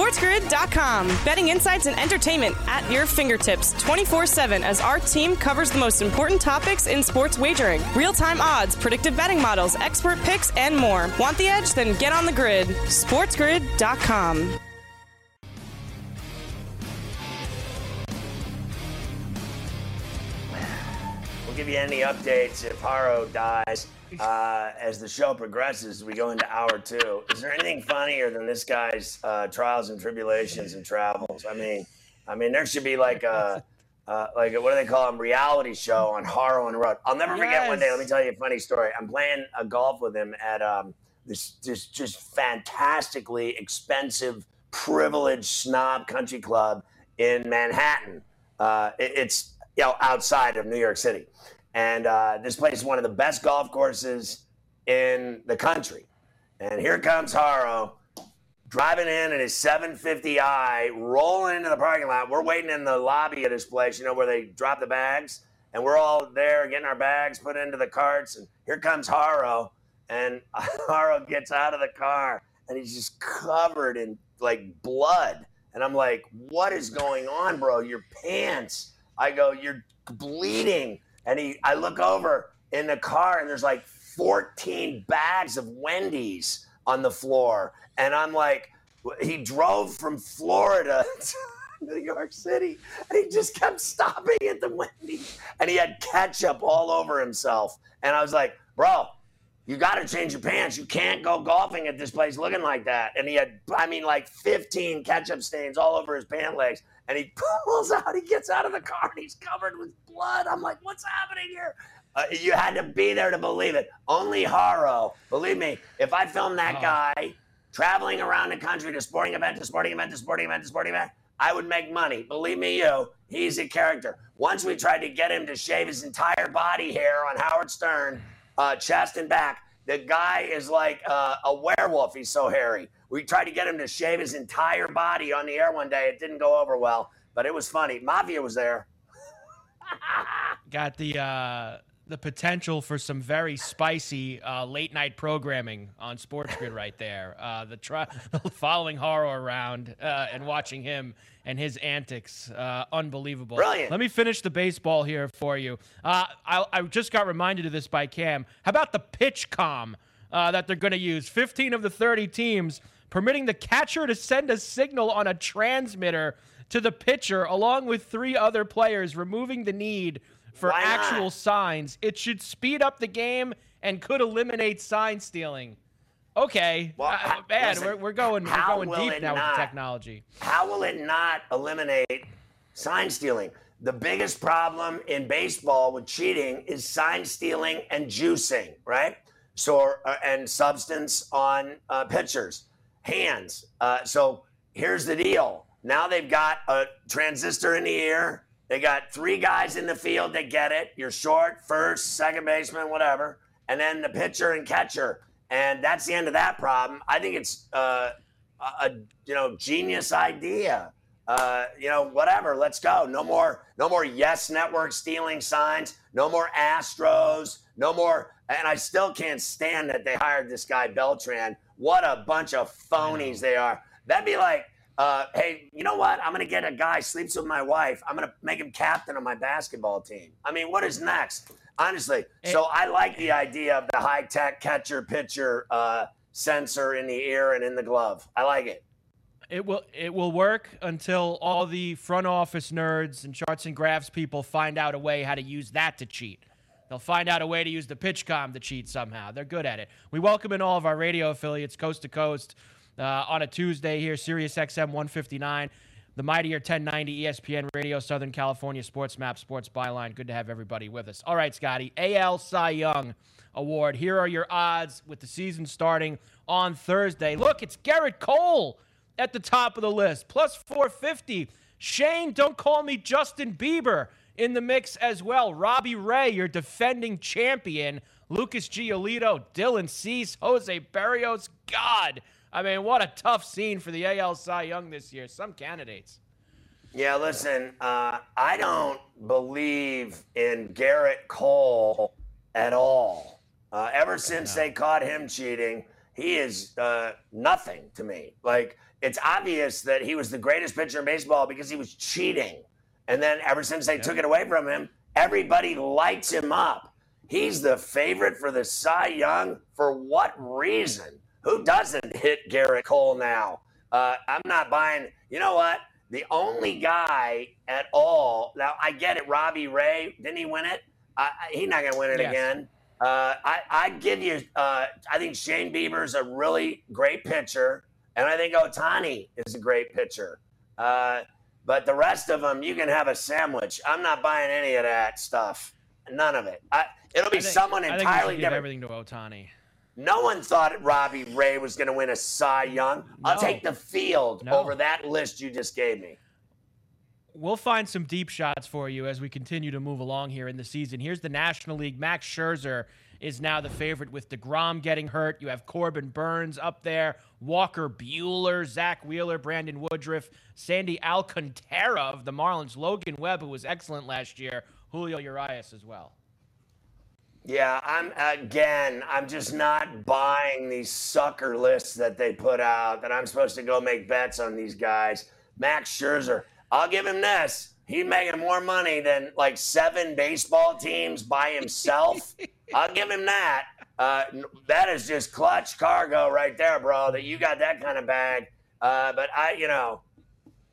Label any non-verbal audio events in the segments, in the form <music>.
SportsGrid.com. Betting insights and entertainment at your fingertips 24 7 as our team covers the most important topics in sports wagering real time odds, predictive betting models, expert picks, and more. Want the edge? Then get on the grid. SportsGrid.com. We'll give you any updates if Haro dies uh, as the show progresses. We go into hour two. Is there anything funnier than this guy's uh, trials and tribulations and travels? I mean, I mean, there should be like a. Uh, like a, what do they call them? Reality show on Harrow and Road. I'll never forget one day. Let me tell you a funny story. I'm playing a golf with him at um, this this just fantastically expensive, privileged snob country club in Manhattan. Uh, it- it's you know outside of New York City, and uh, this place is one of the best golf courses in the country. And here comes Haro driving in in his 750i, rolling into the parking lot. We're waiting in the lobby of this place, you know, where they drop the bags. And we're all there getting our bags put into the carts. And here comes Haro. And <laughs> Haro gets out of the car and he's just covered in like blood. And I'm like, what is going on, bro? Your pants. I go, you're bleeding. And he, I look over in the car and there's like 14 bags of Wendy's on the floor. And I'm like, he drove from Florida <laughs> to New York City and he just kept stopping at the Wendy's and he had ketchup all over himself. And I was like, bro, you got to change your pants. You can't go golfing at this place looking like that. And he had, I mean, like 15 ketchup stains all over his pant legs. And he <laughs> pulls out, he gets out of the car and he's covered with blood. I'm like, what's happening here? Uh, you had to be there to believe it. Only Haro. Believe me, if I filmed that guy traveling around the country to sporting event to sporting event to sporting event to sporting event, I would make money. Believe me, you, he's a character. Once we tried to get him to shave his entire body hair on Howard Stern, uh, chest and back, the guy is like uh, a werewolf. He's so hairy. We tried to get him to shave his entire body on the air one day. It didn't go over well, but it was funny. Mafia was there. got the uh, the potential for some very spicy uh, late night programming on Sports Grid right there. Uh, the try <laughs> following Haro around uh, and watching him and his antics, uh, unbelievable. Brilliant. Let me finish the baseball here for you. Uh, I, I just got reminded of this by Cam. How about the PitchCom uh, that they're going to use? 15 of the 30 teams permitting the catcher to send a signal on a transmitter to the pitcher along with three other players, removing the need for Why not? actual signs. It should speed up the game and could eliminate sign stealing. Okay, Well, uh, man, listen, we're, we're going we're going deep now with the technology. How will it not eliminate sign stealing? The biggest problem in baseball with cheating is sign stealing and juicing, right? So, uh, and substance on uh, pitchers, hands. Uh, so here's the deal. Now they've got a transistor in the ear. They got three guys in the field that get it. You're short, first, second baseman, whatever, and then the pitcher and catcher. And that's the end of that problem. I think it's uh, a, you know genius idea. Uh, you know, whatever. Let's go. No more, no more. Yes Network stealing signs. No more Astros. No more. And I still can't stand that they hired this guy Beltran. What a bunch of phonies they are. That'd be like, uh, hey, you know what? I'm gonna get a guy sleeps with my wife. I'm gonna make him captain of my basketball team. I mean, what is next? Honestly, so I like the idea of the high tech catcher pitcher uh, sensor in the ear and in the glove. I like it. it will it will work until all the front office nerds and charts and graphs people find out a way how to use that to cheat. They'll find out a way to use the PitchCom to cheat somehow. They're good at it. We welcome in all of our radio affiliates, coast to coast, uh, on a Tuesday here, Sirius XM 159, the mightier 1090 ESPN Radio, Southern California Sports Map, Sports Byline. Good to have everybody with us. All right, Scotty, AL Cy Young Award. Here are your odds with the season starting on Thursday. Look, it's Gerrit Cole at the top of the list, plus 450. Shane, don't call me Justin Bieber in the mix as well. Robbie Ray, your defending champion. Lucas Giolito, Dylan Cease, Jose Berrios. God, I mean, what a tough scene for the AL Cy Young this year. Some candidates. Yeah, listen, uh, I don't believe in Gerrit Cole at all. Uh, ever since they caught him cheating, he is uh, nothing to me. Like, it's obvious that he was the greatest pitcher in baseball because he was cheating. And then ever since they yeah. took it away from him, everybody lights him up. He's the favorite for the Cy Young. For what reason? Who doesn't hit Gerrit Cole now? Uh, I'm not buying. You know what? The only guy at all. Now I get it. Robbie Ray didn't he win it? Uh, he's not gonna win it yes. again. Uh, I I give you. Uh, I think Shane Bieber's a really great pitcher, and I think Ohtani is a great pitcher. But the rest of them, you can have a sandwich. I'm not buying any of that stuff. None of it. I, it'll be think, someone entirely I think give different. everything to Ohtani. No one thought Robbie Ray was going to win a Cy Young. I'll take the field no. over that list you just gave me. We'll find some deep shots for you as we continue to move along here in the season. Here's the National League. Max Scherzer is now the favorite with DeGrom getting hurt. You have Corbin Burnes up there, Walker Buehler, Zack Wheeler, Brandon Woodruff, Sandy Alcantara of the Marlins, Logan Webb, who was excellent last year, Julio Urias as well. Yeah, I'm again, I'm just not buying these sucker lists that they put out that I'm supposed to go make bets on these guys. Max Scherzer, I'll give him this. He's making more money than like seven baseball teams by himself. <laughs> I'll give him that. Uh, that is just clutch cargo right there, bro. That you got that kind of bag. Uh, but I, you know,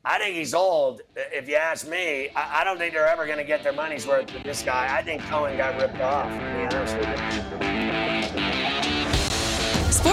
I think he's old. If you ask me, I, I don't think they're ever going to get their money's worth with this guy. I think Cohen got ripped off. To be honest with you.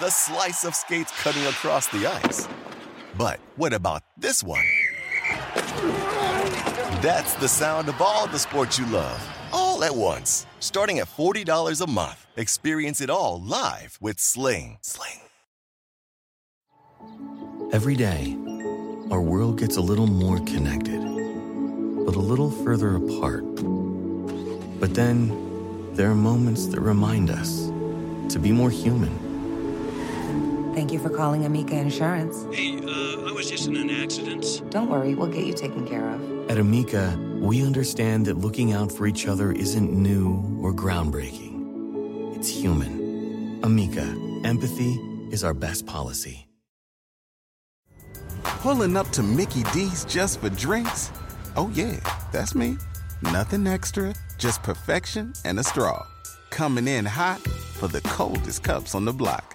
the slice of skates cutting across the ice. But what about this one? That's the sound of all the sports you love, all at once. Starting at $40 a month. Experience it all live with Sling. Sling. Every day, our world gets a little more connected, but a little further apart. But then, there are moments that remind us to be more human Thank you for calling Amica Insurance. Hey, uh, I was just in an accident. Don't worry, we'll get you taken care of. At Amica, we understand that looking out for each other isn't new or groundbreaking. It's human. Amica, empathy is our best policy. Pulling up to Mickey D's just for drinks? Oh, yeah, that's me. Nothing extra, just perfection and a straw. Coming in hot for the coldest cups on the block.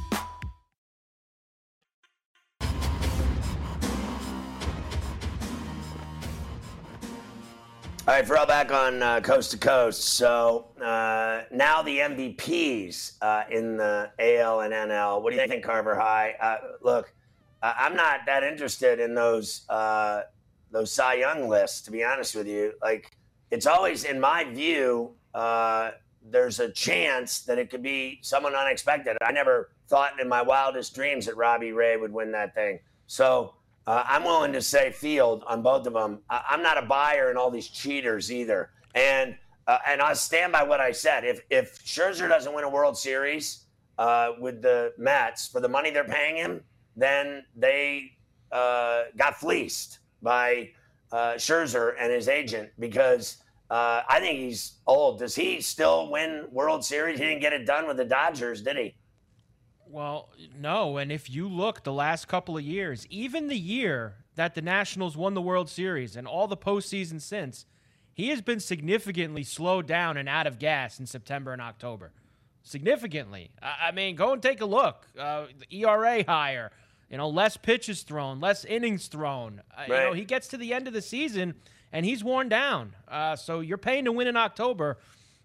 All right, Ferrall back on uh, Coast to Coast. So uh, now the MVPs uh, in the AL and NL. What do you think, Carver High? Uh, look, I'm not that interested in those uh, those Cy Young lists, to be honest with you. Like, it's always, in my view, uh, there's a chance that it could be someone unexpected. I never thought in my wildest dreams that Robbie Ray would win that thing. So uh, I'm willing to say field on both of them. I- I'm not a buyer in all these cheaters either. And uh, and I'll stand by what I said. If if Scherzer doesn't win a World Series uh, with the Mets for the money they're paying him, then they uh, got fleeced by uh, Scherzer and his agent because uh, I think he's old. Does he still win World Series? He didn't get it done with the Dodgers, did he? Well, no. And if you look the last couple of years, even the year that the Nationals won the World Series and all the postseason since, he has been significantly slowed down and out of gas in September and October. Significantly. I, I mean, go and take a look. Uh, the ERA higher, you know, less pitches thrown, less innings thrown. Uh, You know, Right. he gets to the end of the season and he's worn down. Uh, so you're paying to win in October.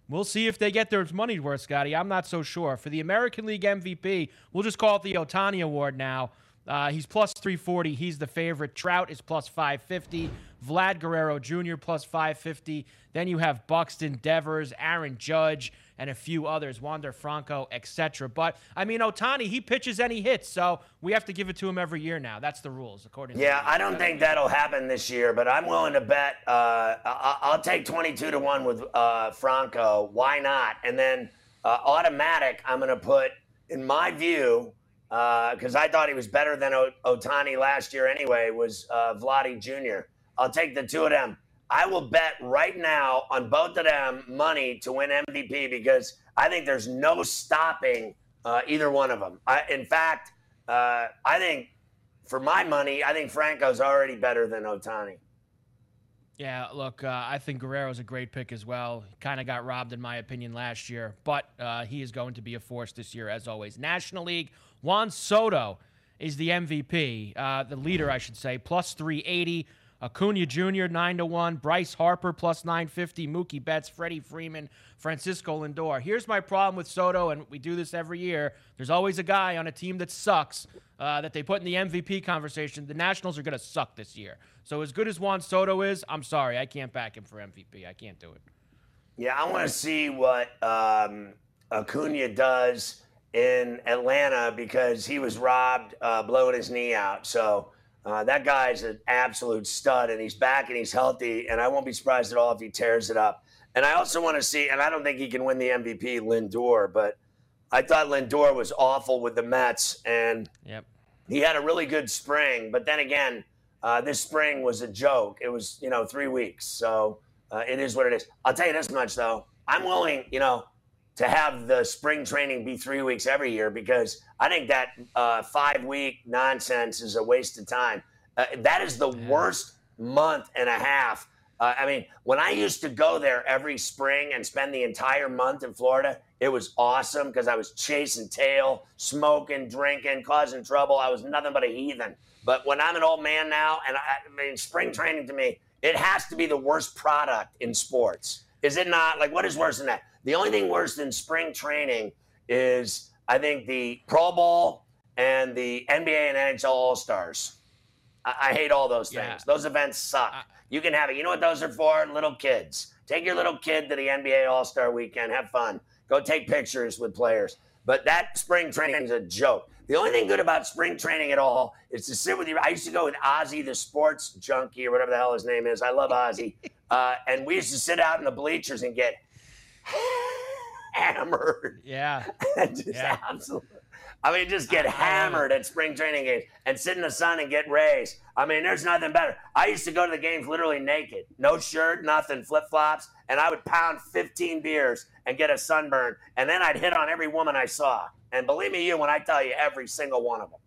We'll see if they get their money's worth, Scotty. I'm not so sure. For the American League MVP, we'll just call it the Ohtani Award now. Uh, he's plus 340. He's the favorite. Trout is plus 550. Vlad Guerrero Jr. plus 550. Then you have Buxton, Devers, Aaron Judge, and a few others, Wander Franco, etc. But I mean, Ohtani, he pitches and he hits, so we have to give it to him every year now. That's the rules, according. Yeah, to I don't think that'll happen this year, but I'm willing to bet. Uh, I- I'll take 22 to one with uh, Franco. Why not? And then uh, automatic, I'm going to put, in my view, because I thought he was better than o- Ohtani last year anyway, was uh, Jr. I'll take the two of them. I will bet right now on both of them money to win MVP because I think there's no stopping uh, either one of them. I, in fact, uh, I think for my money, I think Franco's already better than Ohtani. Yeah, look, uh, I think Guerrero's a great pick as well. Kind of got robbed, in my opinion, last year, but uh, he is going to be a force this year, as always. National League, Juan Soto is the MVP, uh, the leader, I should say, plus 380. Acuna Jr., 9 to 1. Bryce Harper, plus 950. Mookie Betts, Freddie Freeman, Francisco Lindor. Here's my problem with Soto, and we do this every year. There's always a guy on a team that sucks uh, that they put in the MVP conversation. The Nationals are going to suck this year. So, as good as Juan Soto is, I'm sorry. I can't back him for MVP. I can't do it. Yeah, I want to see what um, Acuna does in Atlanta because he was robbed uh, blowing his knee out. So uh, that guy's an absolute stud, and he's back and he's healthy. And I won't be surprised at all if he tears it up. And I also want to see, and I don't think he can win the MVP, Lindor, but I thought Lindor was awful with the Mets, and Yep. he had a really good spring. But then again, uh, this spring was a joke. It was, you know, three weeks. So uh, it is what it is. I'll tell you this much, though. I'm willing, you know, to have the spring training be three weeks every year because I think that uh, five week nonsense is a waste of time. Uh, that is the worst month and a half. Uh, I mean, when I used to go there every spring and spend the entire month in Florida, it was awesome because I was chasing tail, smoking, drinking, causing trouble. I was nothing but a heathen. But when I'm an old man now, and I, I mean, spring training to me, it has to be the worst product in sports. Is it not? Like, what is worse than that? The only thing worse than spring training is, I think, the Pro Bowl and the NBA and NHL All Stars. I, I hate all those things. Yeah. Those events suck. you can have it. You know what those are for? Little kids. Take your little kid to the NBA All Star weekend. Have fun. Go take pictures with players. But that spring training is a joke. The only thing good about spring training at all is to sit with you. I used to go with Ozzy, the sports junkie, or whatever the hell his name is. I love Ozzy. <laughs> Uh, and we used to sit out in the bleachers and get <sighs> hammered. Yeah. <laughs> Just Yeah. absolutely. I mean, just get hammered at spring training games and sit in the sun and get rays. I mean, there's nothing better. I used to go to the games literally naked, no shirt, nothing, flip flops, and I would pound 15 beers and get a sunburn, and then I'd hit on every woman I saw. And believe me, you, when I tell you, every single one of them.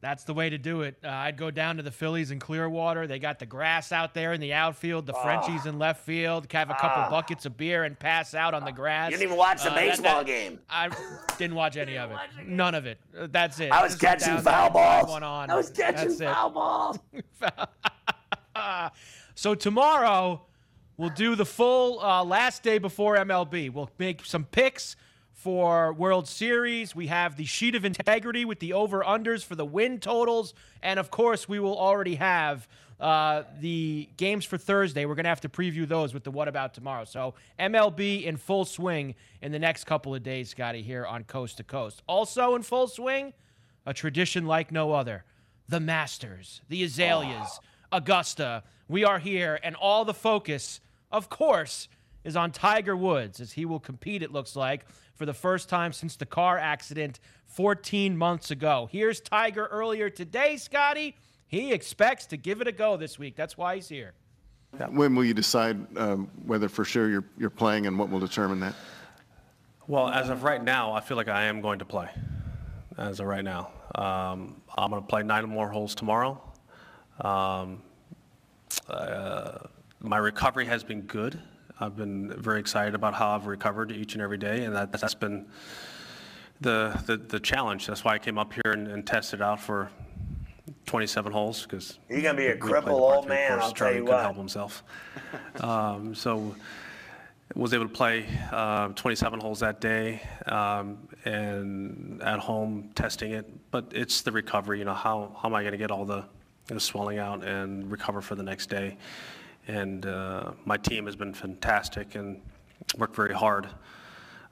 That's the way to do it. Uh, I'd go down to the Phillies in Clearwater. They got the grass out there in the outfield, the Frenchies in left field, have a couple Ah. buckets of beer and pass out on the grass. You didn't even watch the Uh, baseball that- game. I didn't watch any of it. None of it. Uh, That's it. I was Just catching down foul drive balls. On. I was catching That's it. foul balls. <laughs> So tomorrow we'll do the full uh, last day before MLB. We'll make some picks for World Series. We have the sheet of integrity with the over unders for the win totals. And of course, we will already have uh, the games for Thursday. We're going to have to preview those with the What About Tomorrow. So MLB in full swing in the next couple of days, Scotty, here on Coast to Coast. Also in full swing, a tradition like no other the Masters, the Azaleas, Augusta. We are here, and all the focus, of course, is on Tiger Woods as he will compete, it looks like, for the first time since the car accident 14 months ago. Here's Tiger earlier today, Scotty. He expects to give it a go this week. That's why he's here. When will you decide um, whether for sure you're, you're playing and what will determine that? Well, as of right now, I feel like I am going to play. As of right now, um, I'm going to play nine more holes tomorrow. Um, uh, my recovery has been good. I've been very excited about how I've recovered each and every day, and that, that's been the, the, the challenge. That's why I came up here and, and tested out for 27 holes because you're gonna be a crippled old man. I'll Charlie tell you couldn't what. help himself. <laughs> um, so was able to play uh, 27 holes that day um, and at home testing it. But it's the recovery. You know, how how am I going to get all the, the swelling out and recover for the next day? And uh, my team has been fantastic and worked very hard.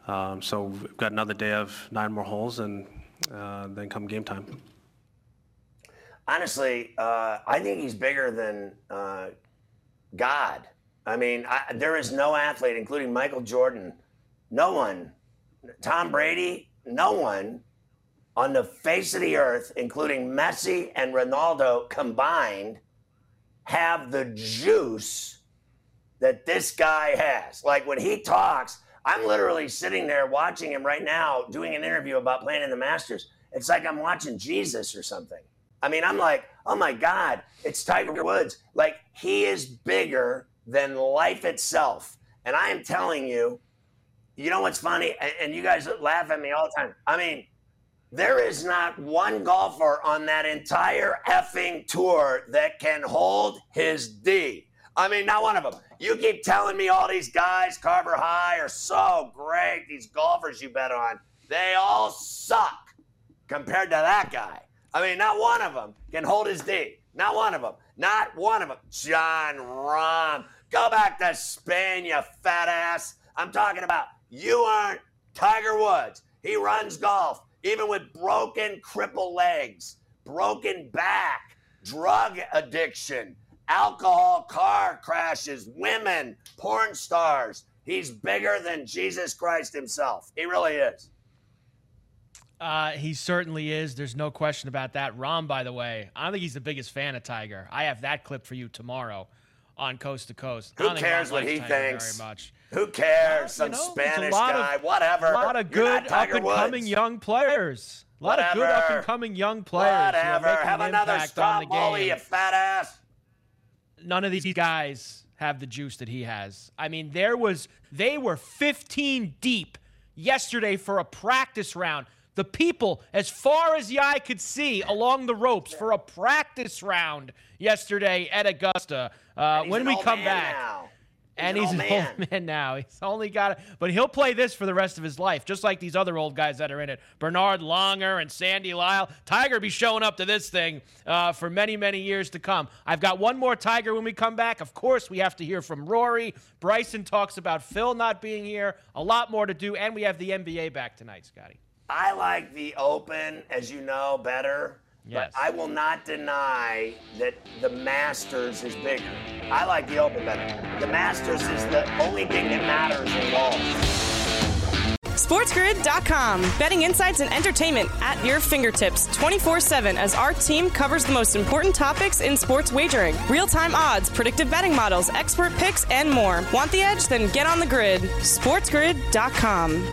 Um, so we've got another day of nine more holes, and uh, then come game time. Honestly, uh, I think he's bigger than uh, God. I mean, I, there is no athlete, including Michael Jordan, no one, Tom Brady, no one on the face of the earth, including Messi and Ronaldo combined, have the juice that this guy has. Like when he talks, I'm literally sitting there watching him right now doing an interview about playing in the Masters. It's like I'm watching Jesus or something. I mean, I'm like, oh my God, it's Tiger Woods. Like, he is bigger than life itself. And I am telling you, you know what's funny? And, you guys laugh at me all the time. I mean, there is not one golfer on that entire effing tour that can hold his D. I mean, not one of them. You keep telling me all these guys, Carver High, are so great. These golfers you bet on, they all suck compared to that guy. I mean, not one of them can hold his D. Not one of them. Not one of them. Jon Rahm. Go back to Spain, you fat ass. I'm talking about you aren't Tiger Woods. He runs golf, even with broken, crippled legs, broken back, drug addiction, alcohol, car crashes, women, porn stars. He's bigger than Jesus Christ himself. He really is. Uh, he certainly is. There's no question about that. Rahm, by the way, I don't think he's the biggest fan of Tiger. I have that clip for you tomorrow on Coast to Coast. Who cares what he Tiger thinks? Very much. Who cares? Some You know, Spanish guy, of, whatever. A lot of good up and coming young players. A lot of good up and coming young players. Whatever. Have an another impact on the Stromboli, game. you fat ass. none of these guys have the juice that he has. I mean, there was they were 15 deep yesterday for a practice round. The people, as far as the eye could see, along the ropes for a practice round yesterday at Augusta. Uh, when we come back, now. And an he's old an man. old <laughs> man now. He's only got it, but he'll play this for the rest of his life, just like these other old guys that are in it. Bernhard Langer and Sandy Lyle. Tiger be showing up to this thing uh, for many, many years to come. I've got one more Tiger when we come back. Of course, we have to hear from Rory. Bryson talks about Phil not being here. A lot more to do, and we have the NBA back tonight, Scotty. I like the Open, as you know, better. Yes. But I will not deny that the Masters is bigger. I like the Open better. The Masters is the only thing that matters in golf. SportsGrid.com. Betting insights and entertainment at your fingertips 24 7 as our team covers the most important topics in sports wagering real time odds, predictive betting models, expert picks, and more. Want the edge? Then get on the grid. SportsGrid.com.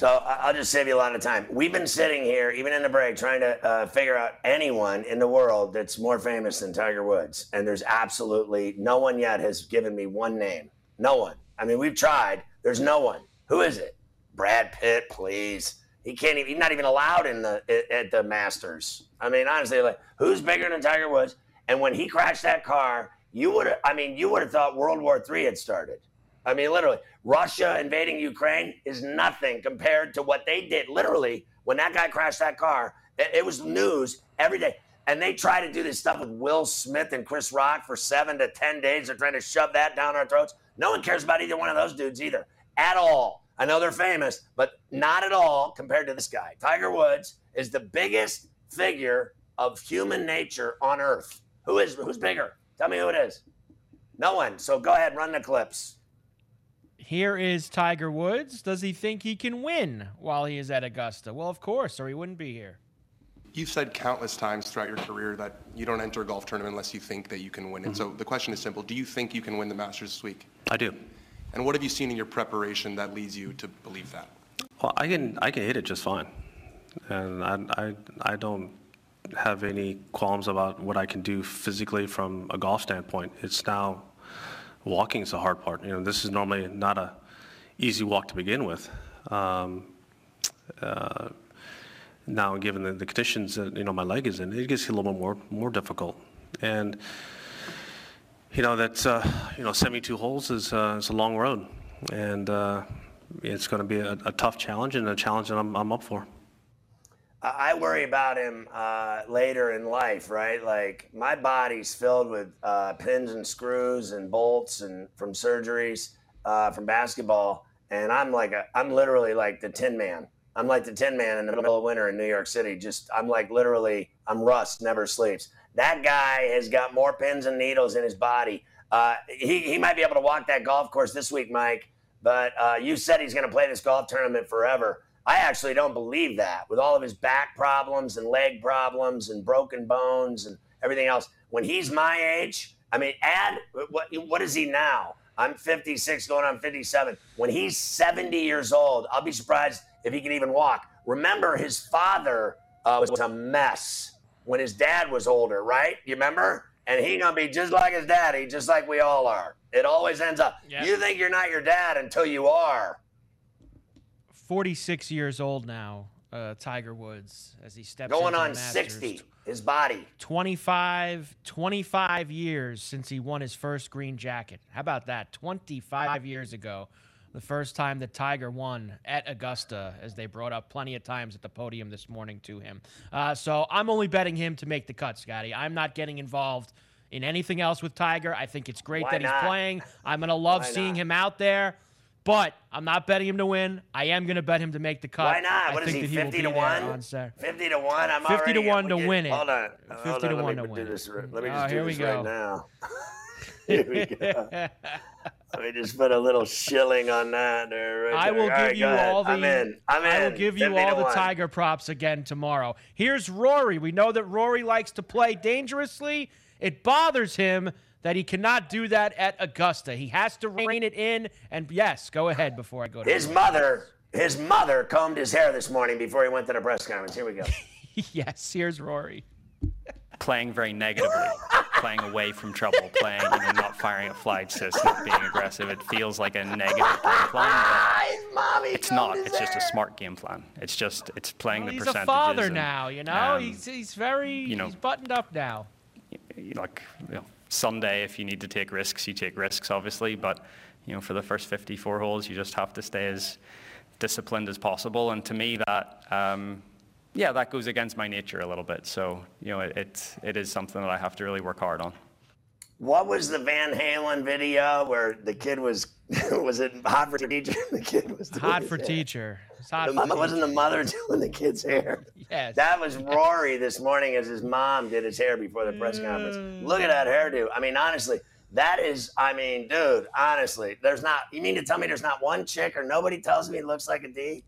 So I'll just save you a lot of time. We've been sitting here, even in the break, trying to uh, figure out anyone in the world that's more famous than Tiger Woods. And there's absolutely no one yet has given me one name. No one. I mean, we've tried. There's no one. Who is it? Brad Pitt, please. He can't even. He's not even allowed in the at the Masters. I mean, honestly, like who's bigger than Tiger Woods? And when he crashed that car, you would. I mean, you would have thought World War III had started. I mean, literally, Russia invading Ukraine is nothing compared to what they did. Literally, when that guy crashed that car, it, it was news every day. And they try to do this stuff with Will Smith and Chris Rock for seven to 10 days. They're trying to shove that down our throats. No one cares about either one of those dudes either, at all. I know they're famous, but not at all compared to this guy. Tiger Woods is the biggest figure of human nature on earth. Who is who's bigger? Tell me who it is. No one. So go ahead, run the clips. Here is Tiger Woods. Does he think he can win while he is at Augusta? Well, of course, or he wouldn't be here. You've said countless times throughout your career that you don't enter a golf tournament unless you think that you can win it. So mm-hmm. the question is simple: Do you think you can win the Masters this week? I do. And what have you seen in your preparation that leads you to believe that? Well, I can I can hit it just fine, and I I, I don't have any qualms about what I can do physically from a golf standpoint. It's now walking is the hard part. You know, this is normally not a easy walk to begin with. Um, uh, now, given the, the conditions that you know my leg is in, it gets a little bit more more difficult. And you know that's uh, you know 72 holes is uh, is a long road, and uh, it's going to be a, a tough challenge and a challenge that I'm, I'm up for. I worry about him uh, later in life, right? Like my body's filled with uh, pins and screws and bolts and from surgeries uh, from basketball, and I'm like I'm literally like the Tin Man. I'm like the Tin Man in the middle of winter in New York City. Just I'm like literally I'm rust, never sleeps. That guy has got more pins and needles in his body. Uh, he he might be able to walk that golf course this week, Mike. But uh, you said he's going to play this golf tournament forever. I actually don't believe that with all of his back problems and leg problems and broken bones and everything else. When he's my age, I mean, add what, what is he now? I'm 56 going on 57. When he's 70 years old, I'll be surprised if he can even walk. Remember, his father uh, was a mess when his dad was older, right? You remember? And he gonna be just like his daddy, just like we all are. It always ends up. You think you're not your dad until you are. 46 years old now, uh, Tiger Woods, as he steps Going on Masters. 60. His body. 25, 25 years since he won his first green jacket. How about that? 25 years ago, the first time that Tiger won at Augusta, as they brought up plenty of times at the podium this morning to him. Uh, so I'm only betting him to make the cut, Scotty. I'm not getting involved in anything else with Tiger. I think it's great Why that he's playing. I'm going to love Why seeing not? him out there. But I'm not betting him to win. I am going to bet him to make the cut. Why not? What is he, that will 50 be to there 1? on 50 to 1. I'm 50 to 1 to win it. Hold on. 50 Hold to on. Let 1 me to do win. this. Let me Oh, just do here we this right now. <laughs> here we go. Let me just put a little shilling on that. Right I there. will give right, you all the. I'm in. I'm in. I will give you all the 1. Tiger props again tomorrow. Here's Rory. We know that Rory likes to play dangerously. It bothers him that he cannot do that at Augusta. He has to rein it in. And yes, go ahead before I go to His mother, his mother combed his hair this morning before he went to the press conference. Here we go. <laughs> yes, here's Rory. Playing very negatively, playing away from trouble, playing, you know, not firing at flight assist, not being aggressive. It feels like a negative game plan. But it's not. It's just a smart game plan. It's just it's playing Well, the he's percentages. a father and, now, you know. um, he's he's very you know, he's buttoned up now. you know, like you know, Sunday, if you need to take risks, you take risks, obviously. But you know, for the first 54 holes, you just have to stay as disciplined as possible. And to me, that um, yeah, that goes against my nature a little bit. So you know, it, it it is something that I have to really work hard on. What was the Van Halen video where the kid was <laughs> was it hot for teacher? <laughs> The kid was doing Hot for hair. teacher. It's hot The wasn't the mother <laughs> doing the kid's hair? Yes. That was Rory this morning as his mom did his hair before the press conference. Mm. Look at that hairdo. I mean, honestly, that is, I mean, dude, honestly, there's not, you mean to tell me there's not one chick or nobody tells me he looks like a D?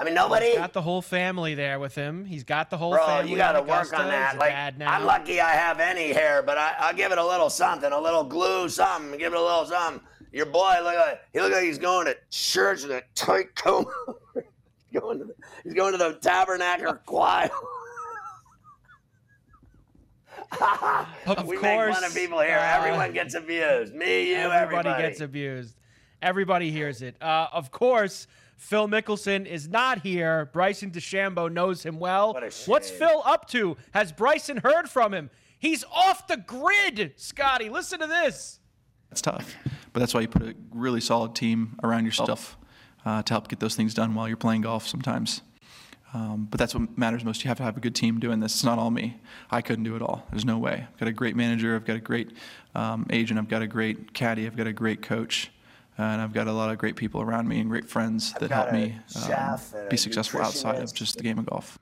I mean, nobody? He's got the whole family there with him. He's got the whole Bro, family. you got to work on that. Like. I'm lucky I have any hair, but I, I'll give it a little something, a little glue, something. Give it a little something. Your boy look like he look like he's going to church with a tight comb. he's <laughs> going to the, he's going to the tabernacle <laughs> choir. Of <laughs> we course, make fun of people here. uh, Everyone gets abused. Me, you, everybody, everybody. gets abused. Everybody hears it. Uh, of course, Phil Mickelson is not here. Bryson DeChambeau knows him well. What What's. Phil up to? Has Bryson heard from him? He's off the grid, Scotty. Listen to this. It's tough, but that's why you put a really solid team around yourself uh, to help get those things done while you're playing golf sometimes. Um, but that's what matters most. You have to have a good team doing this. It's not all me. I couldn't do it all. There's no way. I've got a great manager. I've got a great um, agent. I've got a great caddy. I've got a great coach. And I've got a lot of great people around me and great friends that help me chef and be successful outside of just the game of golf.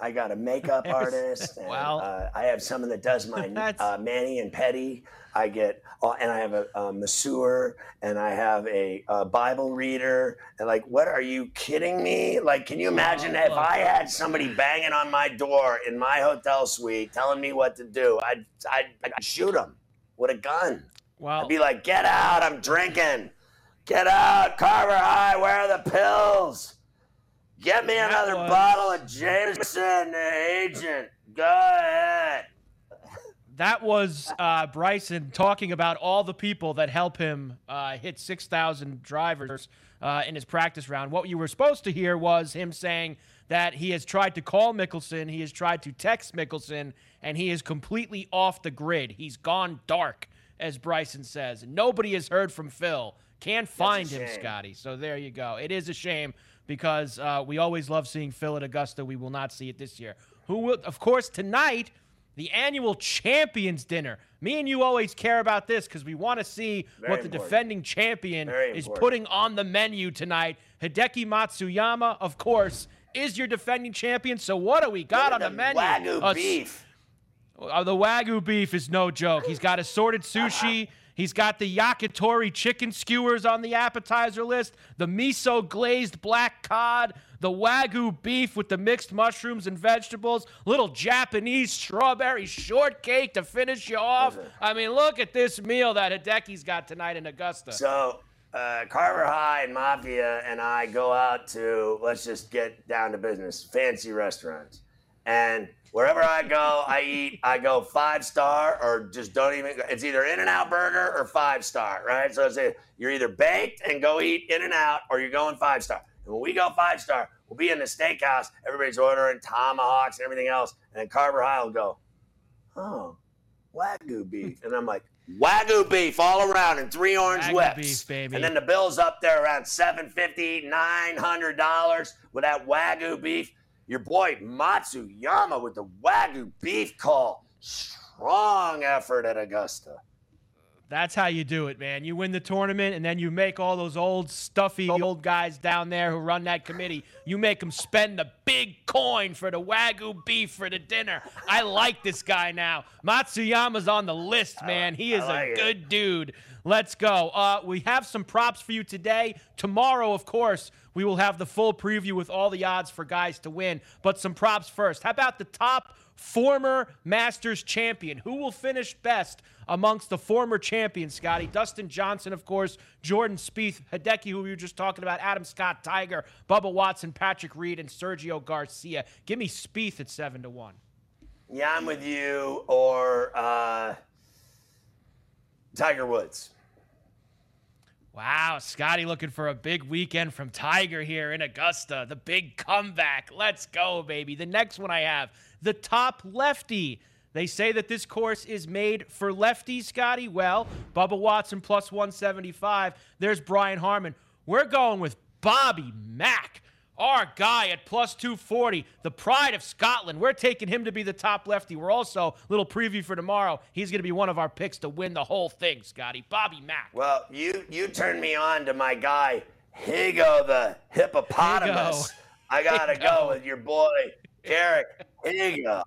I got a makeup <laughs> artist. And, Wow. uh, I have someone that does my <laughs> That's- uh, mani and pedi. I get, uh, and I have a, a masseur, and I have a, uh Bible reader. And like, what are you kidding me? Like, can you imagine if look. I had somebody banging on my door in my hotel suite, telling me what to do? I'd, I'd, I'd shoot him with a gun. Well, I'd be like, get out! I'm drinking. Get out, Carver High. Where are the pills? Get me That another was- bottle of Jameson, agent. Go ahead. That was uh, Bryson talking about all the people that help him uh, hit 6,000 drivers uh, in his practice round. What you were supposed to hear was him saying that he has tried to call Mickelson, he has tried to text Mickelson, and he is completely off the grid. He's gone dark, as Bryson says. Nobody has heard from Phil. Can't find him. Scotty. So there you go. It is a shame because uh, we always love seeing Phil at Augusta. We will not see it this year. Who will, of course, tonight the annual champions dinner. Me and you always care about this because we want to see Very what the important. defending champion Very is important. putting on the menu tonight. Hideki Matsuyama, of course, is your defending champion. So what do we got on the menu? Wagyu A beef. Uh, the Wagyu beef is no joke. He's got assorted sushi. He's got the yakitori chicken skewers on the appetizer list, the miso glazed black cod, the Wagyu beef with the mixed mushrooms and vegetables, little Japanese strawberry shortcake to finish you off. I mean, look at this meal that Hideki's got tonight in Augusta. So, uh, Carver High and Mafia and I go out to, let's just get down to business, fancy restaurants. And wherever I go, I eat, I go five star or just don't even, it's either In N Out Burger or five star, right? So it's a, you're either baked and go eat In N Out or you're going five star. And when we go five star, we'll be in the steakhouse, everybody's ordering tomahawks and everything else. And then Carver High will go, oh, Wagyu beef. And I'm like, Wagyu beef all around and three orange Wagyu whips. beef, baby. And then the bill's up there around $750, $900 with that Wagyu beef. Your boy Matsuyama with the Wagyu beef call. Strong effort at Augusta. That's how you do it, man. You win the tournament, and then you make all those old, stuffy old guys down there who run that committee, you make them spend the big coin for the Wagyu beef for the dinner. I like this guy now. Matsuyama's on the list, man. He is like a it. good dude. Let's go. Uh, we have some props for you today. Tomorrow, of course, we will have the full preview with all the odds for guys to win, but some props first. How about the top former Masters champion. Who will finish best amongst the former champions, Scotty? Dustin Johnson, of course, Jordan Spieth, Hideki, who we were just talking about, Adam Scott, Tiger, Bubba Watson, Patrick Reed, and Sergio Garcia. Give me Spieth at 7 to 1. Yeah, I'm with you. Or uh, Tiger Woods. Wow, Scotty looking for a big weekend from Tiger here in Augusta. The big comeback. Let's go, baby. The next one I have, the top lefty. They say that this course is made for lefties, Scotty. Well, Bubba Watson plus 175. There's Brian Harman. We're going with Bobby Mack. Our guy at plus 240, the pride of Scotland. We're taking him to be the top lefty. We're also, little preview for tomorrow, he's going to be one of our picks to win the whole thing, Scotty. Bobby Mack. Well, you you turned me on to my guy, Higo the hippopotamus. Higo. <laughs> I got to go with your boy, Derek Higo.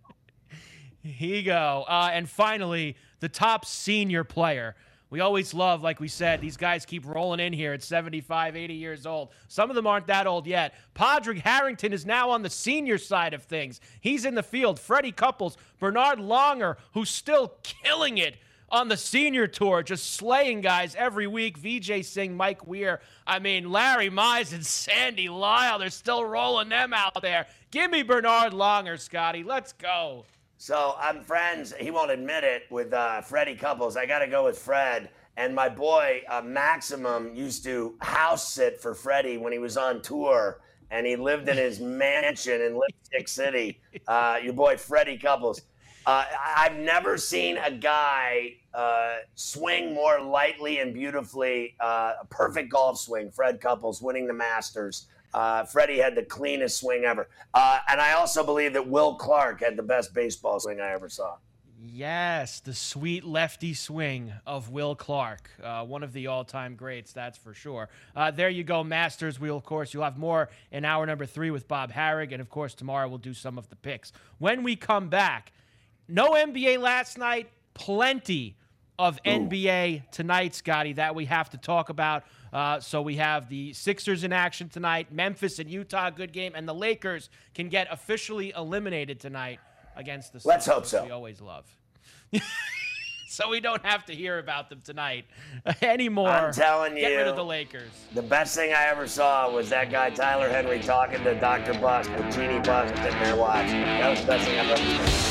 Higo. Uh, and finally, the top senior player. We always love, like we said, these guys keep rolling in here at 75, 80 years old. Some of them aren't that old yet. Padraig Harrington is now on the senior side of things. He's in the field. Freddie Couples, Bernhard Langer, who's still killing it on the senior tour, just slaying guys every week. Vijay Singh, Mike Weir. I mean, Larry Mize and Sandy Lyle, they're still rolling them out there. Give me Bernhard Langer, Scotty. Let's go. So I'm friends. He won't admit it with uh, Freddie Couples. I got to go with Fred. And my boy uh, Maximum used to house sit for Freddie when he was on tour, and he lived in his <laughs> mansion in Lipstick City. Uh, your boy Freddie Couples. Uh, I've never seen a guy uh, swing more lightly and beautifully. Uh, a perfect golf swing. Fred Couples winning the Masters. Uh, Freddie had the cleanest swing ever. Uh, and I also believe that Will Clark had the best baseball swing I ever saw. Yes, the sweet lefty swing of Will Clark, uh, one of the all-time greats, that's for sure. Uh, there you go, Masters. We'll of course you'll have more in hour number three with Bob Harig, and of course tomorrow we'll do some of the picks. When we come back, no NBA last night, plenty of NBA tonight, Scotty, that we have to talk about. Uh, so we have the Sixers in action tonight, Memphis and Utah, good game, and the Lakers can get officially eliminated tonight against the Let's hope so. We always love. <laughs> so we don't have to hear about them tonight <laughs> anymore. I'm telling you, Get rid of the Lakers. The best thing I ever saw was that guy Tyler Henry talking to Dr. With Jeanie Buss sitting there watching. That was the best thing I've ever seen.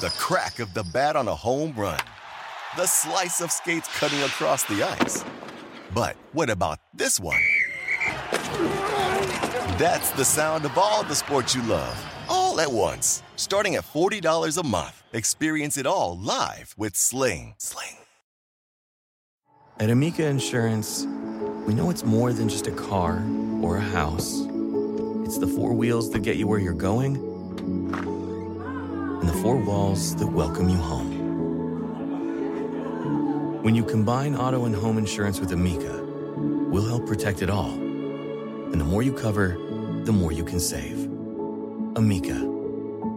The crack of the bat on a home run. The slice of skates cutting across the ice. But what about this one? That's the sound of all the sports you love, all at once. Starting at $40 a month. Experience it all live with Sling. Sling. At Amica Insurance, we know it's more than just a car or a house. It's the four wheels that get you where you're going the four walls that welcome you home. When you combine auto and home insurance with Amica, we'll help protect it all. And the more you cover, the more you can save. Amica,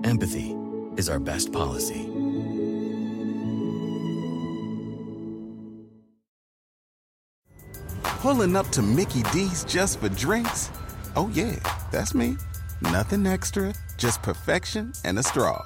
empathy is our best policy. Pulling up to Mickey D's just for drinks? Oh, yeah, that's me. Nothing extra, just perfection and a straw.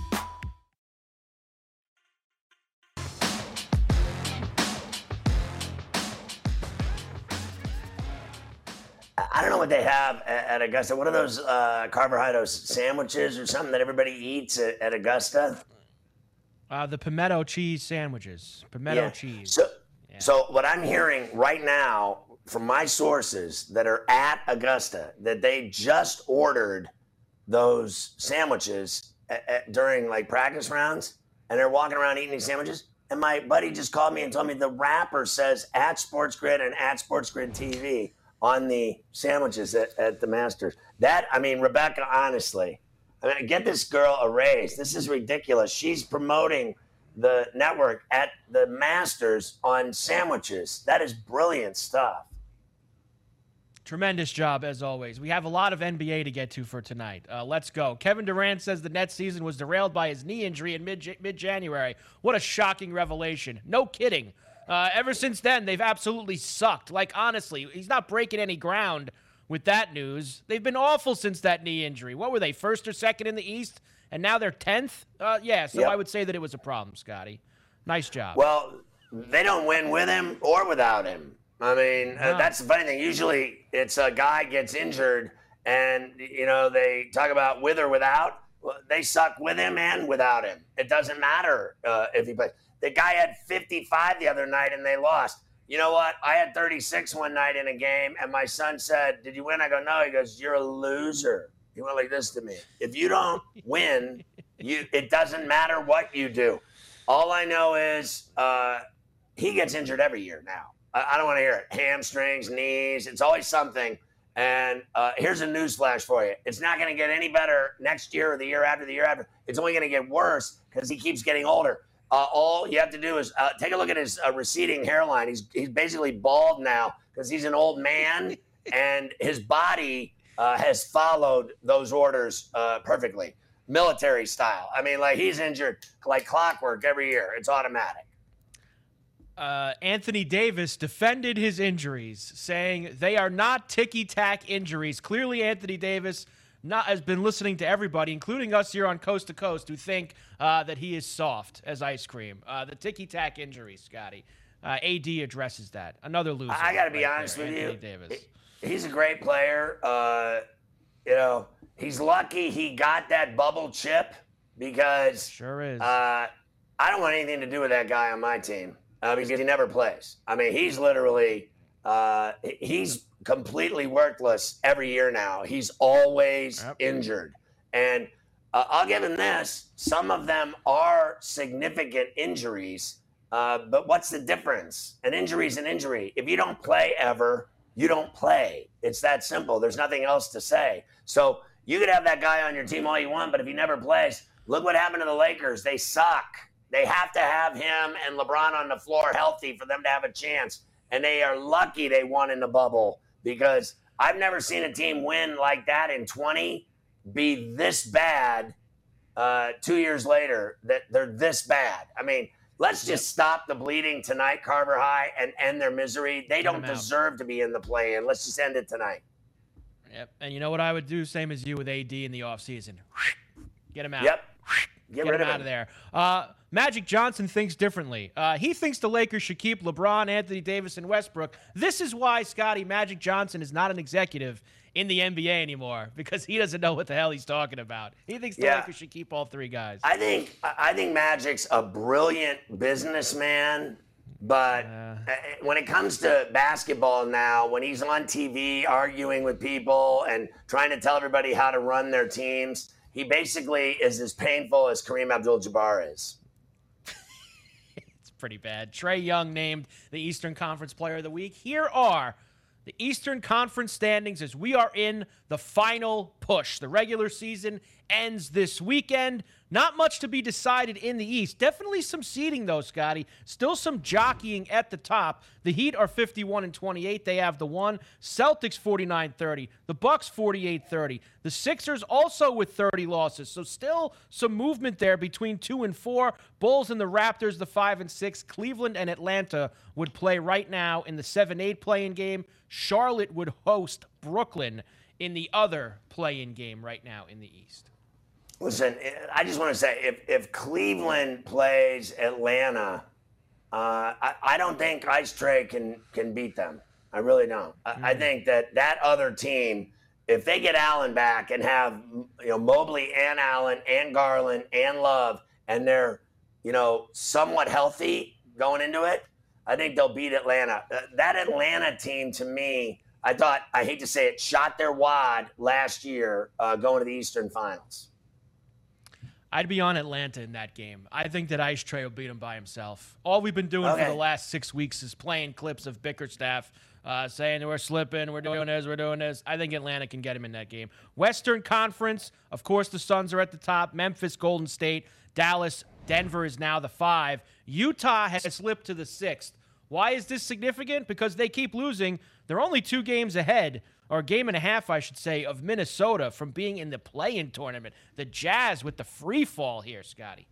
I don't know what they have at, at Augusta. What are those uh, carbohydrate sandwiches or something that everybody eats at, at Augusta? Uh, the pimento cheese sandwiches. Pimento Yeah. cheese. So, so what I'm hearing right now, from my sources that are at Augusta that they just ordered those sandwiches at, at, during like practice rounds, and they're walking around eating these sandwiches. And my buddy just called me and told me the wrapper says at Sports Grid and at Sports Grid TV on the sandwiches at, at the Masters. That I mean, Rebecca, honestly, I mean, get this girl a raise. This is ridiculous. She's promoting the network at the Masters on sandwiches. That is brilliant stuff. Tremendous job as always. We have a lot of NBA to get to for tonight. Uh, let's go. Kevin Durant says the Nets season was derailed by his knee injury in mid mid January. What a shocking revelation. No kidding. Uh, ever since then, they've absolutely sucked. Like honestly, he's not breaking any ground with that news. They've been awful since that knee injury. What were they, first or second in the East? And now they're 10th? Uh, yeah, so yep. I would say that it was a problem, Scotty. Nice job. Well, they don't win with him or without him. I mean, uh, no. uh, that's the funny thing. Usually it's a guy gets injured and, you know, they talk about with or without. Well, they suck with him and without him. It doesn't matter uh, if he plays. The guy had 55 the other night and they lost. You know what? I had 36 one night in a game, and my son said, Did you win? I go, No. He goes, You're a loser. He went like this to me. If you don't win, you it doesn't matter what you do. All I know is uh, he gets injured every year now. I, I don't want to hear it. Hamstrings, knees, it's always something. And uh, here's a news flash for you. It's not going to get any better next year or the year after the year after. It's only going to get worse because he keeps getting older. Uh, all you have to do is uh, take a look at his uh, receding hairline. He's he's basically bald now because he's an old man, <laughs> and his body uh, has followed those orders uh, perfectly, military style. I mean, like he's injured like clockwork every year. It's automatic. Uh, Anthony Davis defended his injuries, saying they are not ticky tack injuries. Clearly, Anthony Davis not has been listening to everybody, including us here on Coast to Coast, who think uh, that he is soft as ice cream. Uh, the ticky tack injury, Scotty. Uh, AD addresses that. Another loser. I got to be honest there, with Anthony you. Davis. He's a great player. Uh, you know, he's lucky he got that bubble chip because sure is. Uh, I don't want anything to do with that guy on my team uh, because he never plays. I mean, he's literally he's completely worthless every year now. He's always yep. injured. And uh, I'll give him this some of them are significant injuries. Uh, but what's the difference? An injury is an injury. If you don't play ever, you don't play. It's that simple. There's nothing else to say. So you could have that guy on your team all you want, but if he never plays, look what happened to the Lakers. They suck. They have to have him and LeBron on the floor healthy for them to have a chance. And they are lucky they won in the bubble because I've never seen a team win like that in 20 be this bad uh, two years later that they're this bad. I mean, let's just stop the bleeding tonight, Carver High, and end their misery. They don't deserve to be in the play in. Let's just end it tonight. Yep. And you know what I would do? Same as you with AD in the offseason. Get him out. Yep. Get, Get him out of there. Uh, Magic Johnson thinks differently. Uh, he thinks the Lakers should keep LeBron, Anthony Davis, and Westbrook. This is why Scotty Magic Johnson is not an executive in the NBA anymore because he doesn't know what the hell he's talking about. He thinks the yeah. Lakers should keep all three guys. I think I think Magic's a brilliant businessman, but uh, when it comes to basketball now, when he's on TV arguing with people and trying to tell everybody how to run their teams, he basically is as painful as Kareem Abdul-Jabbar is pretty bad. Trae Young named the Eastern Conference Player of the Week. Here are the Eastern Conference standings as we are in the final push. The regular season ends this weekend. Not much to be decided in the East. Definitely some seeding though, Scotty. Still some jockeying at the top. The Heat are 51 and 28. They have the one. Celtics 49-30. The Bucks 48-30. The Sixers also with 30 losses. So still some movement there between 2 and 4. Bulls and the Raptors the 5 and 6. Cleveland and Atlanta would play right now in the 7-8 play-in game. Charlotte would host Brooklyn in the other play-in game right now in the East. Listen, I just want to say if, if Cleveland plays Atlanta, uh, I, I, don't think Ice Trae can can beat them. I really don't. I, I, mm. think that that other team, if they get Allen back and have you know Mobley and Allen and Garland and Love, and they're you know somewhat healthy going into it, I think they'll beat Atlanta. Uh, that Atlanta team, to me, I thought, I hate to say it, shot their wad last year uh, going to the Eastern Finals. I'd be on Atlanta in that game. I think that Ice Trae will beat him by himself. All we've been doing Okay. for the last six weeks is playing clips of Bickerstaff uh, saying we're slipping, we're doing this, we're doing this. I think Atlanta can get him in that game. Western Conference, of course, the Suns are at the top. Memphis, Golden State, Dallas, Denver is now the five. Utah has slipped to the sixth. Why is this significant? Because they keep losing. They're only two games ahead, or a game and a half, I should say, of Minnesota from being in the play-in tournament. The Jazz with the free fall here, Scotty.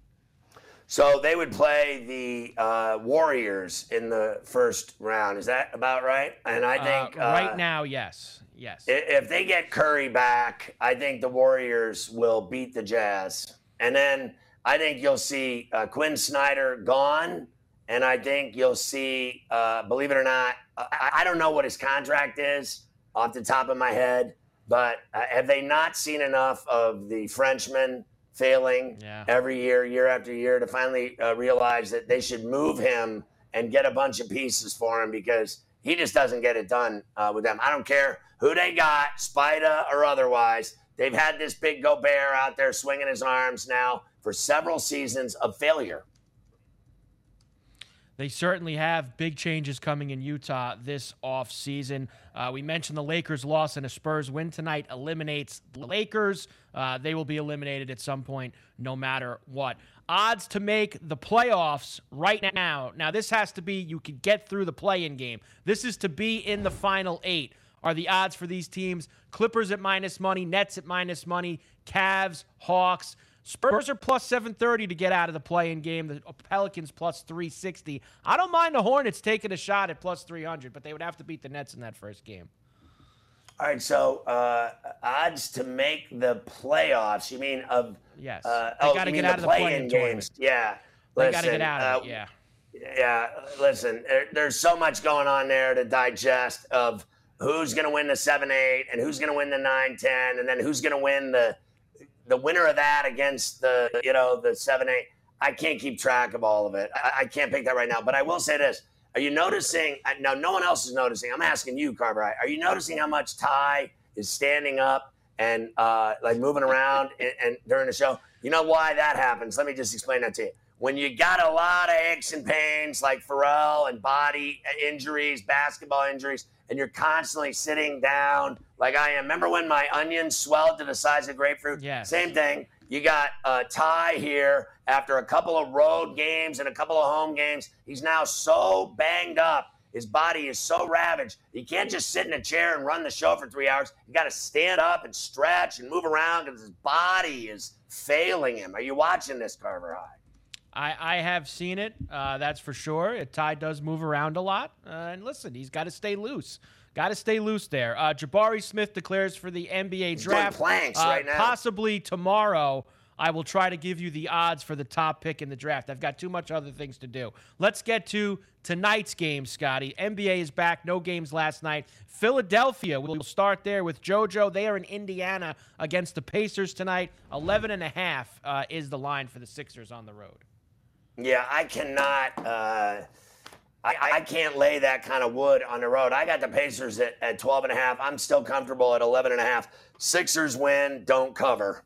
So they would play the uh, Warriors in the first round. Is that about right? And I think Uh, right uh, now, yes, yes. if they get Curry back, I think the Warriors will beat the Jazz. And then I think you'll see uh, Quin Snyder gone. And I think you'll see, uh, believe it or not, I, I don't know what his contract is off the top of my head, but uh, have they not seen enough of the Frenchman failing Yeah. every year, year after year, to finally uh, realize that they should move him and get a bunch of pieces for him because he just doesn't get it done uh, with them. I don't care who they got, Spida or otherwise. They've had this big Gobert out there swinging his arms now for several seasons of failure. They certainly have big changes coming in Utah this offseason. Uh, we mentioned the Lakers' loss and a Spurs win tonight eliminates the Lakers. Uh, they will be eliminated at some point, no matter what. Odds to make the playoffs right now. Now, this has to be you could get through the play in game. This is to be in the final eight. Are the odds for these teams Clippers at minus money, Nets at minus money, Cavs, Hawks. Spurs are plus 730 to get out of the play-in game. The Pelicans plus 360. I don't mind the Hornets taking a shot at plus 300, but they would have to beat the Nets in that first game. All right, so uh, odds to make the playoffs. You mean of? Yes. Uh, They oh, gotta get out of the play-in games. Yeah. They got to get out of uh, it, yeah. Yeah, listen, there, there's so much going on there to digest of who's going to win the 7 8 and who's going to win the 9 10 and then who's going to win the the winner of that against the you know the 7 8. I can't keep track of all of it. I, I can't pick that right now, but I will say this. Are you noticing? uh, Now, no one else is noticing. I'm asking you, Carver. Are you noticing how much Ty is standing up and uh, like moving around <laughs> and, and during the show? You know why that happens? Let me just explain that to you when you got a lot of aches and pains like Pharrell and body injuries, basketball injuries, and you're constantly sitting down like I am. Remember when my onions swelled to the size of grapefruit? Yes. Same thing. You got uh, Ty here after a couple of road games and a couple of home games. He's now so banged up. His body is so ravaged. He can't just sit in a chair and run the show for three hours. You got to stand up and stretch and move around because his body is failing him. Are you watching this, Carver High? I, I have seen it, uh, that's for sure. Ty does move around a lot. Uh, and listen, he's got to stay loose. Got to stay loose there. Uh, Jabari Smith declares for the NBA He's draft. planks Uh, right now. Possibly tomorrow, I will try to give you the odds for the top pick in the draft. I've got too much other things to do. Let's get to tonight's game, Scotty. NBA is back. No games last night. Philadelphia we'll start there with JoJo. They are in Indiana against the Pacers tonight. 11 and a half uh, is the line for the Sixers on the road. Yeah, I cannot. Uh, I, I can't lay that kind of wood on the road. I got the Pacers at, at 12 and a half. I'm still comfortable at 11 and a half. Sixers win, don't cover.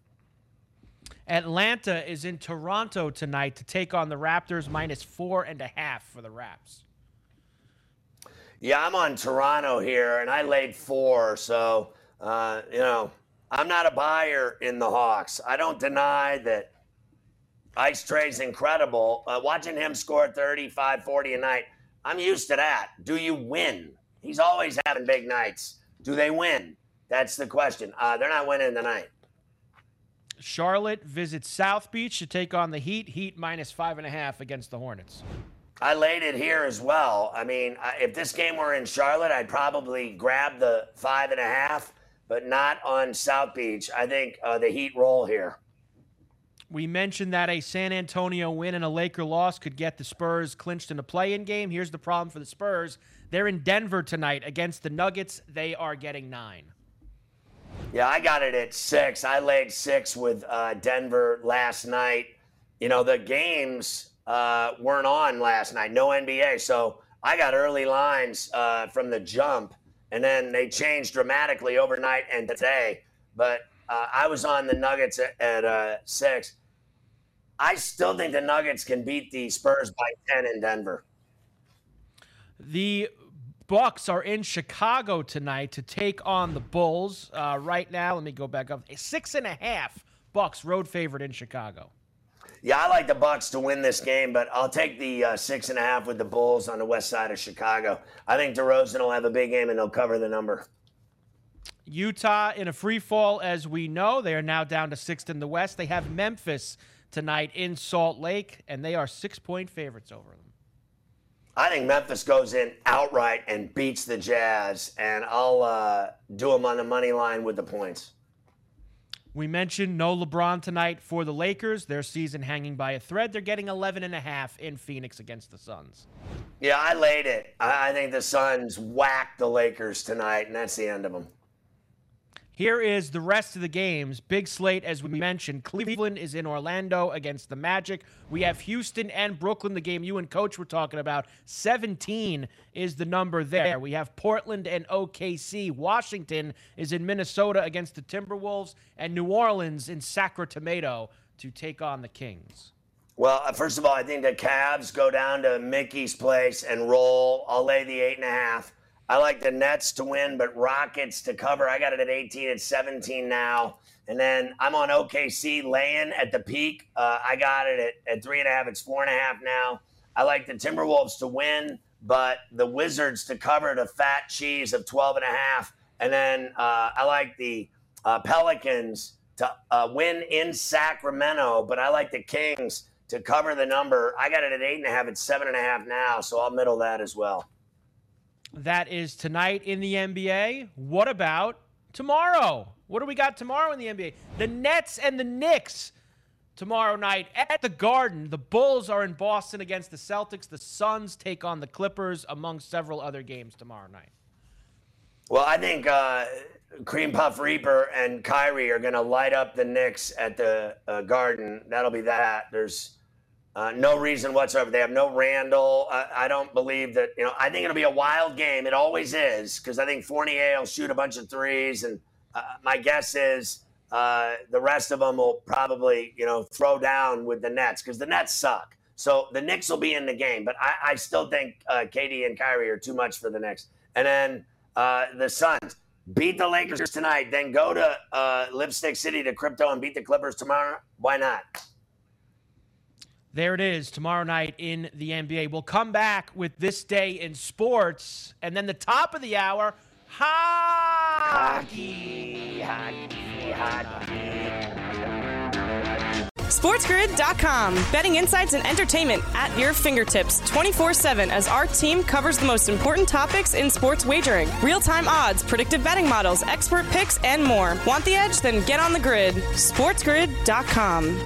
Atlanta is in Toronto tonight to take on the Raptors, minus four and a half for the Raps. Yeah, I'm on Toronto here, and I laid four. So, uh, you know, I'm not a buyer in the Hawks. I don't deny that Ice Trae's incredible. Uh, watching him score 35, 40 a night, I'm used to that. Do you win? He's always having big nights. Do they win? That's the question. Uh, they're not winning tonight. Charlotte visits South Beach to take on the Heat. Heat minus five and a half against the Hornets. I laid it here as well. I mean, I- if this game were in Charlotte, I'd probably grab the five and a half, but not on South Beach. I think uh, the Heat roll here. We mentioned that a San Antonio win and a Laker loss could get the Spurs clinched in a play-in game. Here's the problem for the Spurs: they're in Denver tonight against the Nuggets. They are getting nine. Yeah, I got it at six. I laid six with uh, Denver last night. You know, the games uh, weren't on last night, no NBA. So I got early lines uh, from the jump, and then they changed dramatically overnight and today. But uh, I was on the Nuggets at, at uh, six. I still think the Nuggets can beat the Spurs by 10 in Denver. The Bucks are in Chicago tonight to take on the Bulls. Uh, right now, let me go back up. Six and a half Bucks road favorite in Chicago. Yeah, I like the Bucks to win this game, but I'll take the uh, six and a half with the Bulls on the west side of Chicago. I think DeRozan will have a big game and they'll cover the number. Utah in a free fall, as we know. They are now down to sixth in the West. They have Memphis tonight in Salt Lake, and they are six point favorites over them. I think Memphis goes in outright and beats the Jazz, and I'll uh, do them on the money line with the points. We mentioned no LeBron tonight for the Lakers. Their season hanging by a thread. They're getting 11 and a half in Phoenix against the Suns. Yeah, I laid it. I think the Suns whack the Lakers tonight, and that's the end of them. Here is the rest of the games. Big slate, as we mentioned. Cleveland is in Orlando against the Magic. We have Houston and Brooklyn, the game you and Coach were talking about. 17 is the number there. We have Portland and OKC. Washington is in Minnesota against the Timberwolves, and New Orleans in Sacramento to take on the Kings. Well, uh, first of all, I think the Cavs go down to Mickey's place and roll. I'll lay the eight and a half. I like the Nets to win, but Rockets to cover. I got it at 18. It's 17 now. And then I'm on OKC laying at the peak. Uh, I got it at, at three and a half. It's four and a half now. I like the Timberwolves to win, but the Wizards to cover the fat cheese of 12 and a half. And then uh, I like the uh, Pelicans to uh, win in Sacramento, but I like the Kings to cover the number. I got it at eight and a half. It's seven and a half now, so I'll middle that as well. That is tonight in the NBA. What about tomorrow? What do we got tomorrow in the NBA? The Nets and the Knicks tomorrow night at the Garden. The Bulls are in Boston against the Celtics. The Suns take on the Clippers, among several other games tomorrow night. Well, I think uh, Cream Puff Reaper and Kyrie are going to light up the Knicks at the uh, Garden. That'll be that. There's uh, no reason whatsoever. They have no Randle. I, don't believe that. You know, I think it'll be a wild game. It always is because I think Fournier will shoot a bunch of threes, and uh, my guess is uh, the rest of them will probably you know throw down with the Nets because the Nets suck. So the Knicks will be in the game, but I, I still think uh, KD and Kyrie are too much for the Knicks. And then the Suns beat the Lakers tonight, then go to Lipstick City to Crypto and beat the Clippers tomorrow. Why not? There it is tomorrow night in the NBA. We'll come back with this day in sports, and then the top of the hour, hockey. Hockey, hockey, SportsGrid.com. Betting insights and entertainment at your fingertips 24 7 as our team covers the most important topics in sports wagering real time odds, predictive betting models, expert picks, and more. Want the edge? Then get on the grid. SportsGrid.com.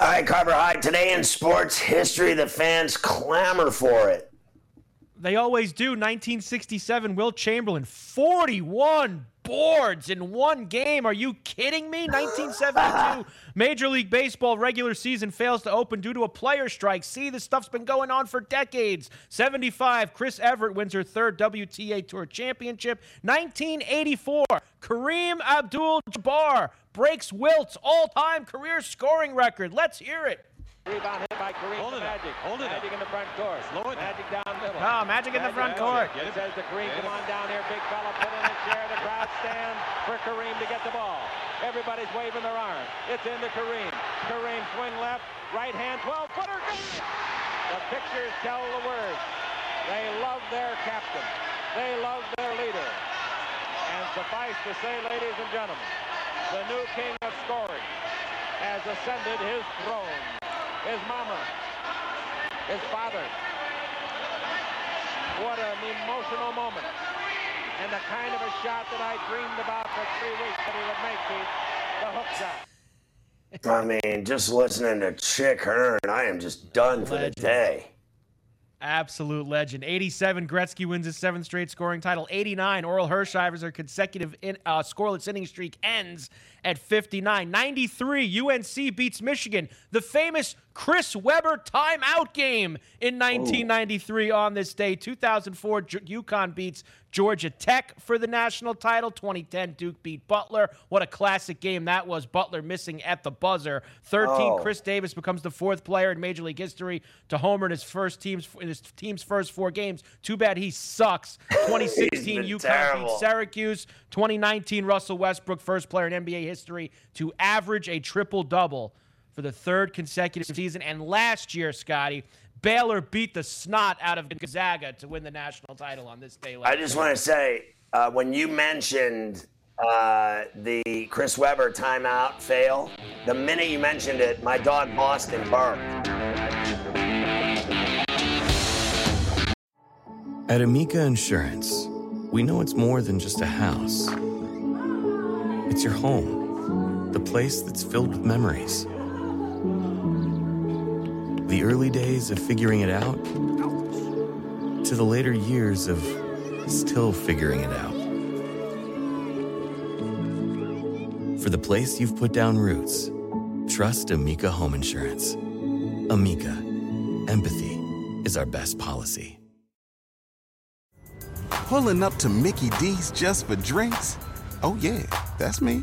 All right, Carver High. Today in sports history, the fans clamor for it. They always do. 1967, Wilt Chamberlain, 41 boards in one game. Are you kidding me? 1972, <laughs> Major League Baseball regular season fails to open due to a player strike. See, this stuff's been going on for decades. 75, Chris Evert wins her third WTA Tour Championship. 1984, Kareem Abdul Jabbar breaks Wilt's all time career scoring record. Let's hear it. Rebound hit by Kareem Hold Magic. Hold it Magic up. in the front court. Slow it Magic down middle. Oh, Magic in the front court. It says to Kareem, come on down here, big fella. Put in a chair. The crowd stands for Kareem to get the ball. Everybody's waving their arms. It's into Kareem. Kareem swing left, right hand, 12-footer. The pictures tell the words. They love their captain. They love their leader. And suffice to say, ladies and gentlemen, the new king of scoring has ascended his throne his mama, his father. What an emotional moment. And the kind of a shot that I dreamed about for three weeks that he would make, Keith, the hook shot. I mean, just listening to Chick Hearn, I am just done for Legend. the day. Absolute legend. 87, Gretzky wins his seventh straight scoring title. 89, Orel Hershiser's consecutive in, uh, scoreless inning streak ends at 59. 93, UNC beats Michigan. The famous Chris Webber timeout game in 1993 Ooh. on this day. 2004, UConn beats Georgia Tech for the national title. 2010, Duke beat Butler. What a classic game that was. Butler missing at the buzzer. 13, oh. Chris Davis becomes the fourth player in Major League history to homer in his first team's in his team's first four games. Too bad he sucks. <laughs> 2016, UConn terrible. beats Syracuse. 2019, Russell Westbrook, first player in NBA history to average a triple double for the third consecutive season. And last year, Scotty, Baylor beat the snot out of Gonzaga to win the national title on this day. I just want to say, uh, when you mentioned uh, the Chris Webber timeout fail, the minute you mentioned it, my dog Boston barked. At Amica Insurance, we know it's more than just a house. It's your home, the place that's filled with memories the early days of figuring it out to the later years of still figuring it out. For the place you've put down roots, trust Amica Home Insurance. Amica, empathy is our best policy. Pulling up to Mickey D's just for drinks? Oh, yeah, that's me.